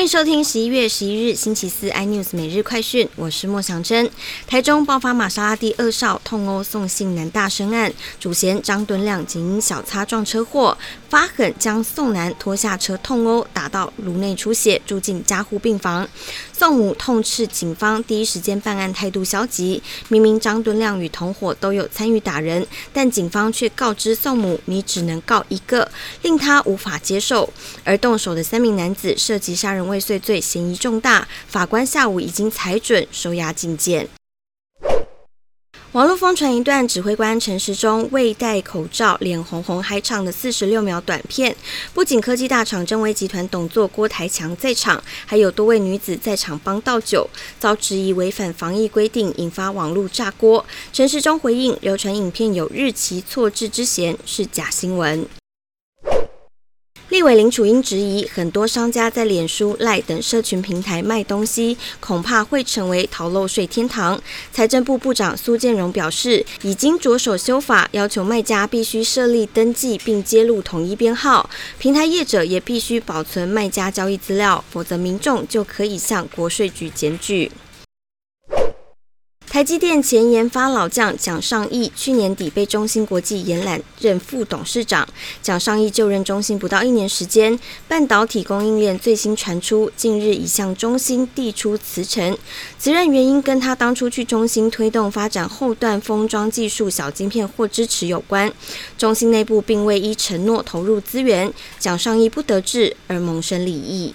欢迎收听十一月十一日星期四 iNews 每日快讯，我是莫祥珍。台中爆发玛莎拉蒂二少痛殴送信男大生案，主嫌张敦亮仅因小擦撞车祸，发狠将宋男拖下车痛殴，打到颅内出血，住进加护病房。宋母痛斥警方第一时间办案态度消极，明明张敦亮与同伙都有参与打人，但警方却告知宋母你只能告一个，令他无法接受。而动手的三名男子涉及杀人。未遂罪嫌疑重大，法官下午已经裁准收押禁见。网络疯传一段指挥官陈时中未戴口罩、脸红红嗨唱的四十六秒短片，不仅科技大厂真威集团董座郭台强在场，还有多位女子在场帮倒酒，遭质疑违反防疫规定，引发网络炸锅。陈时中回应，流传影片有日期错置之嫌，是假新闻。立委林楚英质疑，很多商家在脸书、赖等社群平台卖东西，恐怕会成为逃漏税天堂。财政部部长苏建荣表示，已经着手修法，要求卖家必须设立登记并揭露统一编号，平台业者也必须保存卖家交易资料，否则民众就可以向国税局检举。台积电前研发老将蒋尚义去年底被中芯国际延揽任副董事长。蒋尚义就任中芯不到一年时间，半导体供应链最新传出，近日已向中芯递出辞呈。辞任原因跟他当初去中芯推动发展后段封装技术小晶片或支持有关。中芯内部并未依承诺投入资源，蒋尚义不得志而萌生利益。